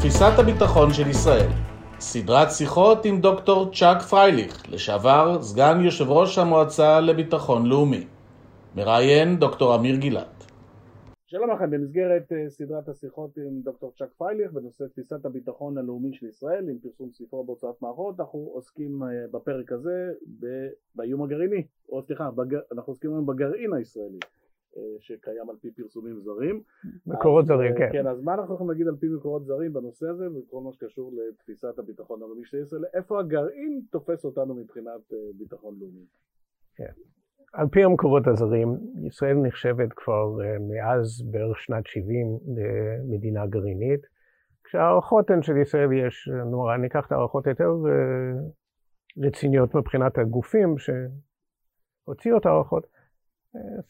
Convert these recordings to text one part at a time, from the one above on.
תפיסת הביטחון של ישראל. סדרת שיחות עם דוקטור צ'אק פרייליך, לשעבר סגן יושב ראש המועצה לביטחון לאומי. מראיין דוקטור אמיר גילת. שלום לכם, במסגרת אה, סדרת השיחות עם דוקטור צ'אק פרייליך בנושא תפיסת הביטחון הלאומי של ישראל עם פרסום ספרו בהוצאת מערכות אנחנו עוסקים אה, בפרק הזה באיום הגרעיני, או סליחה, בגר... אנחנו עוסקים היום בגרעין הישראלי שקיים על פי פרסומים זרים. מקורות אז, זרים, כן. כן, אז מה אנחנו יכולים להגיד על פי מקורות זרים בנושא הזה וכל מה שקשור לתפיסת הביטחון הלאומי של ישראל, איפה הגרעין תופס אותנו מבחינת ביטחון לאומי? כן. על פי המקורות הזרים, ישראל נחשבת כבר מאז בערך שנת 70 למדינה גרעינית, כשהערכות הן של ישראל יש, נורא, ניקח את הערכות יותר uh, רציניות מבחינת הגופים שהוציאו את הערכות, uh,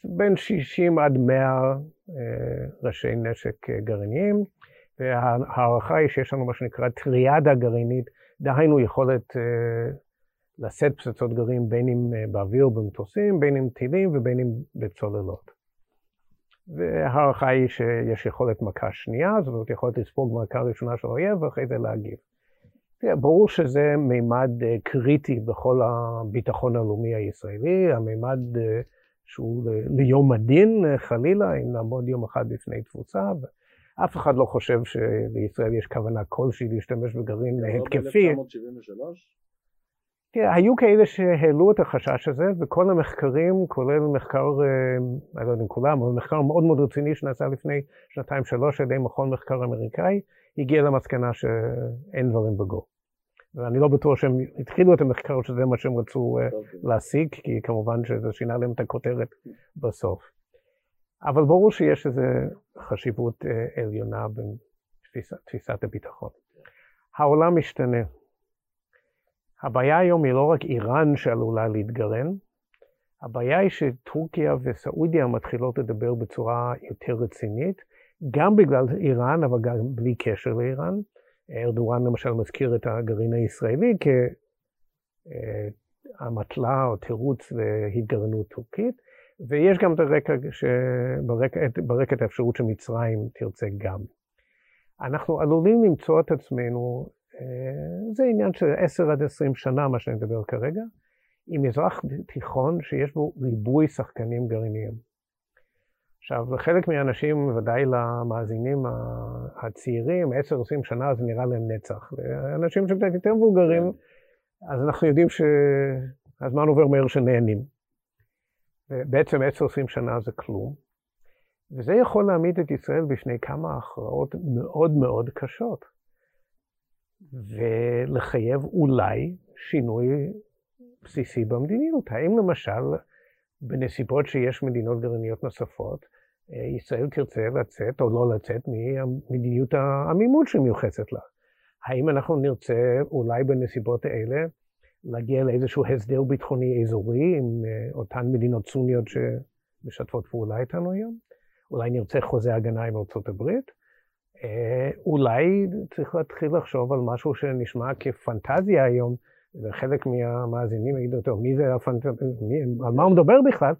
בין 60 עד 100 uh, ראשי נשק גרעיניים, וההערכה היא שיש לנו מה שנקרא טריאדה גרעינית, דהיינו יכולת uh, לשאת פצצות גרעין בין אם אה, באוויר במטוסים, בין אם טילים ובין אם בצוללות. וההערכה היא שיש יכולת מכה שנייה, זאת אומרת יכולת לספוג מכה ראשונה של האויב ואחרי זה להגיב. ברור שזה מימד אה, קריטי בכל הביטחון הלאומי הישראלי, המימד אה, שהוא ליום הדין חלילה, אם נעמוד יום אחד בפני תבוסה, אף אחד לא חושב שלישראל יש כוונה כלשהי להשתמש בגרעין לא התקפי. ב-1973? תראה, היו כאלה שהעלו את החשש הזה, וכל המחקרים, כולל מחקר, אה, אני לא יודע אם כולם, אבל מחקר מאוד מאוד רציני שנעשה לפני שנתיים-שלוש על ידי מכון מחקר אמריקאי, הגיע למסקנה שאין דברים בגו. ואני לא בטוח שהם התחילו את המחקר שזה מה שהם רצו. אה. להשיג, כי כמובן שזה שינה להם את הכותרת בסוף. אבל ברור שיש איזו חשיבות אה, עליונה בתפיסת הביטחון. העולם משתנה. הבעיה היום היא לא רק איראן שעלולה להתגרען, הבעיה היא שטורקיה וסעודיה מתחילות לדבר בצורה יותר רצינית, גם בגלל איראן, אבל גם בלי קשר לאיראן. ארדואן למשל מזכיר את הגרעין הישראלי כאמתלה או תירוץ להתגרענות טורקית, ויש גם את הרקע, שברקע, ברקע את האפשרות שמצרים תרצה גם. אנחנו עלולים למצוא את עצמנו אה, זה עניין של 10 עד 20 שנה, מה שאני מדבר כרגע, עם מזרח תיכון שיש בו ריבוי שחקנים גרעיניים. עכשיו, לחלק מהאנשים, ודאי למאזינים הצעירים, 10-20 שנה זה נראה להם נצח. לאנשים שקצת יותר מבוגרים, אז אנחנו יודעים שהזמן עובר מהר שנהנים. בעצם 10-20 שנה זה כלום. וזה יכול להעמיד את ישראל בפני כמה הכרעות מאוד מאוד קשות. ולחייב אולי שינוי בסיסי במדיניות. האם למשל, בנסיבות שיש מדינות גרעיניות נוספות, ישראל תרצה לצאת או לא לצאת ממדיניות העמימות שמיוחסת לה? האם אנחנו נרצה אולי בנסיבות האלה להגיע לאיזשהו הסדר ביטחוני אזורי עם אה, אותן מדינות סוניות שמשתפות פעולה איתנו היום? אולי נרצה חוזה הגנה עם ארצות הברית? אה, אולי צריך להתחיל לחשוב על משהו שנשמע כפנטזיה היום, וחלק מהמאזינים יגידו, טוב, מי זה הפנטזיה, על מה הוא מדבר בכלל?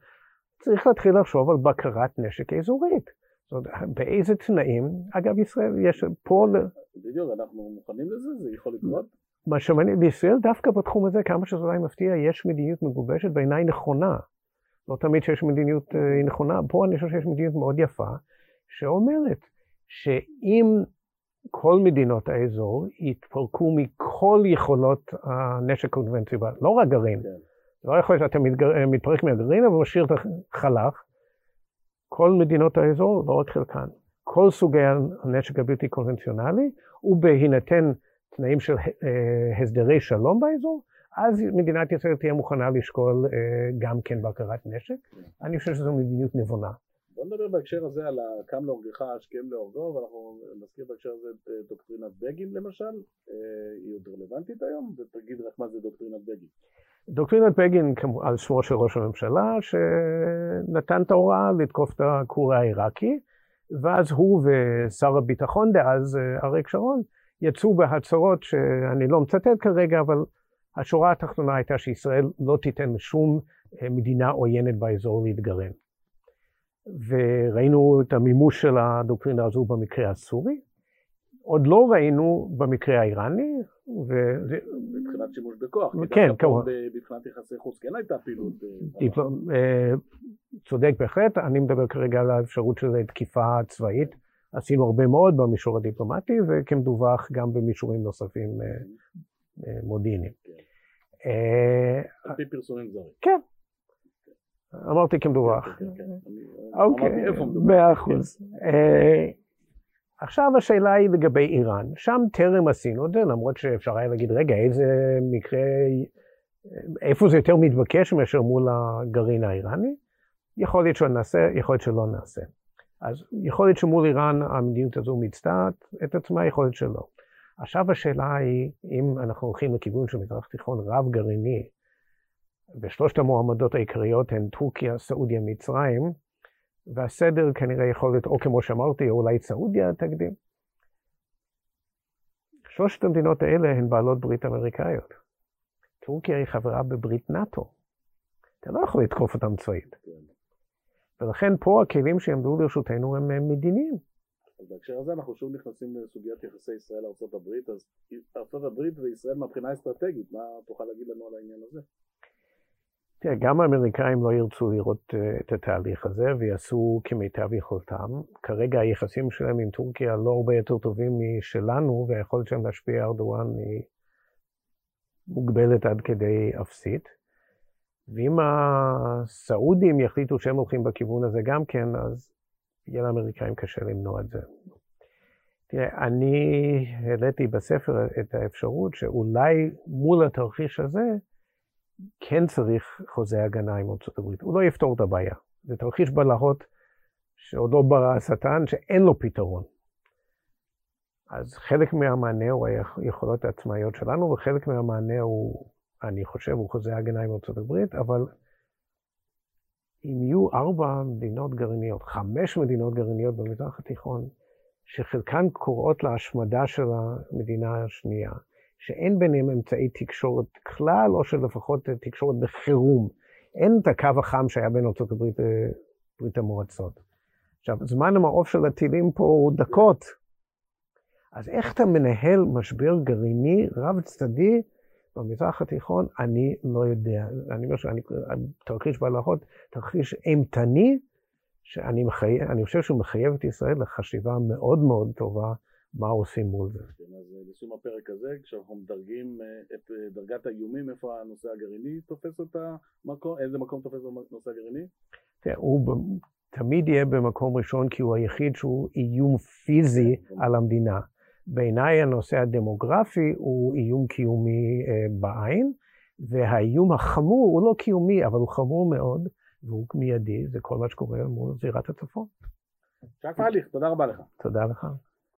צריך להתחיל לחשוב על בקרת נשק אזורית. זאת אומרת, באיזה תנאים, אגב, ישראל, יש פה... בדיוק, אנחנו מוכנים לזה, זה יכול לקרות. מה שמעניין, בישראל דווקא בתחום הזה, כמה שזה אולי מפתיע, יש מדיניות מגובשת בעיניי נכונה. לא תמיד שיש מדיניות אה, היא נכונה, פה אני חושב שיש מדיניות מאוד יפה, שאומרת, שאם כל מדינות האזור יתפרקו מכל יכולות הנשק קונבנציונלי, לא רק גרעין, כן. לא יכול להיות שאתה מתגר... מתפרק מהגרעין אבל משאיר את החלך, כל מדינות האזור, לא רק חלקן, כל סוגי הנשק הבלתי קונבנציונלי, ובהינתן תנאים של אה, הסדרי שלום באזור, אז מדינת ישראל תהיה מוכנה לשקול אה, גם כן בקרת נשק. אני חושב שזו מדיניות נבונה. בוא נדבר בהקשר הזה על הקם להורגך השכם להורגו ואנחנו נזכיר בהקשר הזה את אה, דוקטרינת בגין למשל, אה, היא עוד רלוונטית היום ותגיד רק מה זה דוקטרינת בגין. דוקטרינת בגין על שמו של ראש הממשלה שנתן את ההוראה לתקוף את הכור העיראקי ואז הוא ושר הביטחון דאז אה, אריק שרון יצאו בהצהרות שאני לא מצטט כרגע אבל השורה התחתונה הייתה שישראל לא תיתן לשום מדינה עוינת באזור להתגרען. וראינו את המימוש של הדוקטרינה הזו במקרה הסורי. עוד לא ראינו במקרה האיראני. ו... מבחינת שימוש בכוח. כן, כמובן. מבחינת יחסי חוץ כן הייתה פעילות. צודק בהחלט, אני מדבר כרגע על האפשרות של תקיפה צבאית. עשינו הרבה מאוד במישור הדיפלומטי, וכמדווח גם במישורים נוספים מודיעיניים. על פי פרסומים זרים. כן. אמרתי כמדווח. אוקיי, מאה אחוז. עכשיו השאלה היא לגבי איראן. שם טרם עשינו את זה, למרות שאפשר היה להגיד, רגע, איזה מקרה, איפה זה יותר מתבקש מאשר מול הגרעין האיראני? יכול להיות שנעשה, יכול להיות שלא נעשה. אז יכול להיות שמול איראן המדיניות הזו מיצתה את עצמה, יכול להיות שלא. עכשיו השאלה היא, אם אנחנו הולכים לכיוון של מזרח תיכון רב גרעיני, ושלושת המועמדות העיקריות הן טורקיה, סעודיה, מצרים, והסדר כנראה יכול להיות, או כמו שאמרתי, או אולי סעודיה תקדים. שלושת המדינות האלה הן בעלות ברית אמריקאיות. טורקיה היא חברה בברית נאט"ו. אתה לא יכול לתקוף אותם צבאית. ולכן פה הכלים שיעמדו לרשותנו הם מדיניים. אז בהקשר הזה אנחנו שוב נכנסים לסוגיית יחסי ישראל-ארה"ב, אז ארה"ב וישראל מבחינה אסטרטגית, מה תוכל להגיד לנו על העניין הזה? תראה, גם האמריקאים לא ירצו לראות uh, את התהליך הזה ויעשו כמיטב יכולתם. כרגע היחסים שלהם עם טורקיה לא הרבה יותר טובים משלנו, והיכולת שלהם להשפיע ארדואן היא מוגבלת עד כדי אפסית. ואם הסעודים יחליטו שהם הולכים בכיוון הזה גם כן, אז יהיה לאמריקאים קשה למנוע את זה. תראה, אני העליתי בספר את האפשרות שאולי מול התרחיש הזה, כן צריך חוזה הגנה עם ארצות הברית. הוא לא יפתור את הבעיה. זה תרחיש בלהות שעוד לא ברא השטן, שאין לו פתרון. אז חלק מהמענה הוא היכולות העצמאיות שלנו, וחלק מהמענה הוא, אני חושב, הוא חוזה הגנה עם ארצות הברית, אבל אם יהיו ארבע מדינות גרעיניות, חמש מדינות גרעיניות במזרח התיכון, שחלקן קוראות להשמדה של המדינה השנייה, שאין ביניהם אמצעי תקשורת כלל, או שלפחות תקשורת בחירום. אין את הקו החם שהיה בין ארה"ב לברית המועצות. עכשיו, זמן המעוף של הטילים פה הוא דקות. אז איך אתה מנהל משבר גרעיני רב-צדדי במזרח התיכון? אני לא יודע. אני אומר שאני, תרחיש בלהות, תרחיש אימתני, שאני מחייב, אני חושב שהוא מחייב את ישראל לחשיבה מאוד מאוד טובה מה עושים מול זה. כן, אז אה, לסיום הפרק הזה, כשאנחנו מדרגים אה, את אה, דרגת האיומים, איפה הנושא הגרעיני תופס את המקום, איזה מקום תופס הנושא הגרעיני? תראה, הוא תמיד יהיה במקום ראשון, כי הוא היחיד שהוא איום פיזי כן, על המדינה. בעיניי הנושא הדמוגרפי הוא איום קיומי בעין, והאיום החמור הוא לא קיומי, אבל הוא חמור מאוד, והוא מיידי, זה כל מה שקורה מול זירת הצפון. פרליך, תודה רבה לך. תודה לך.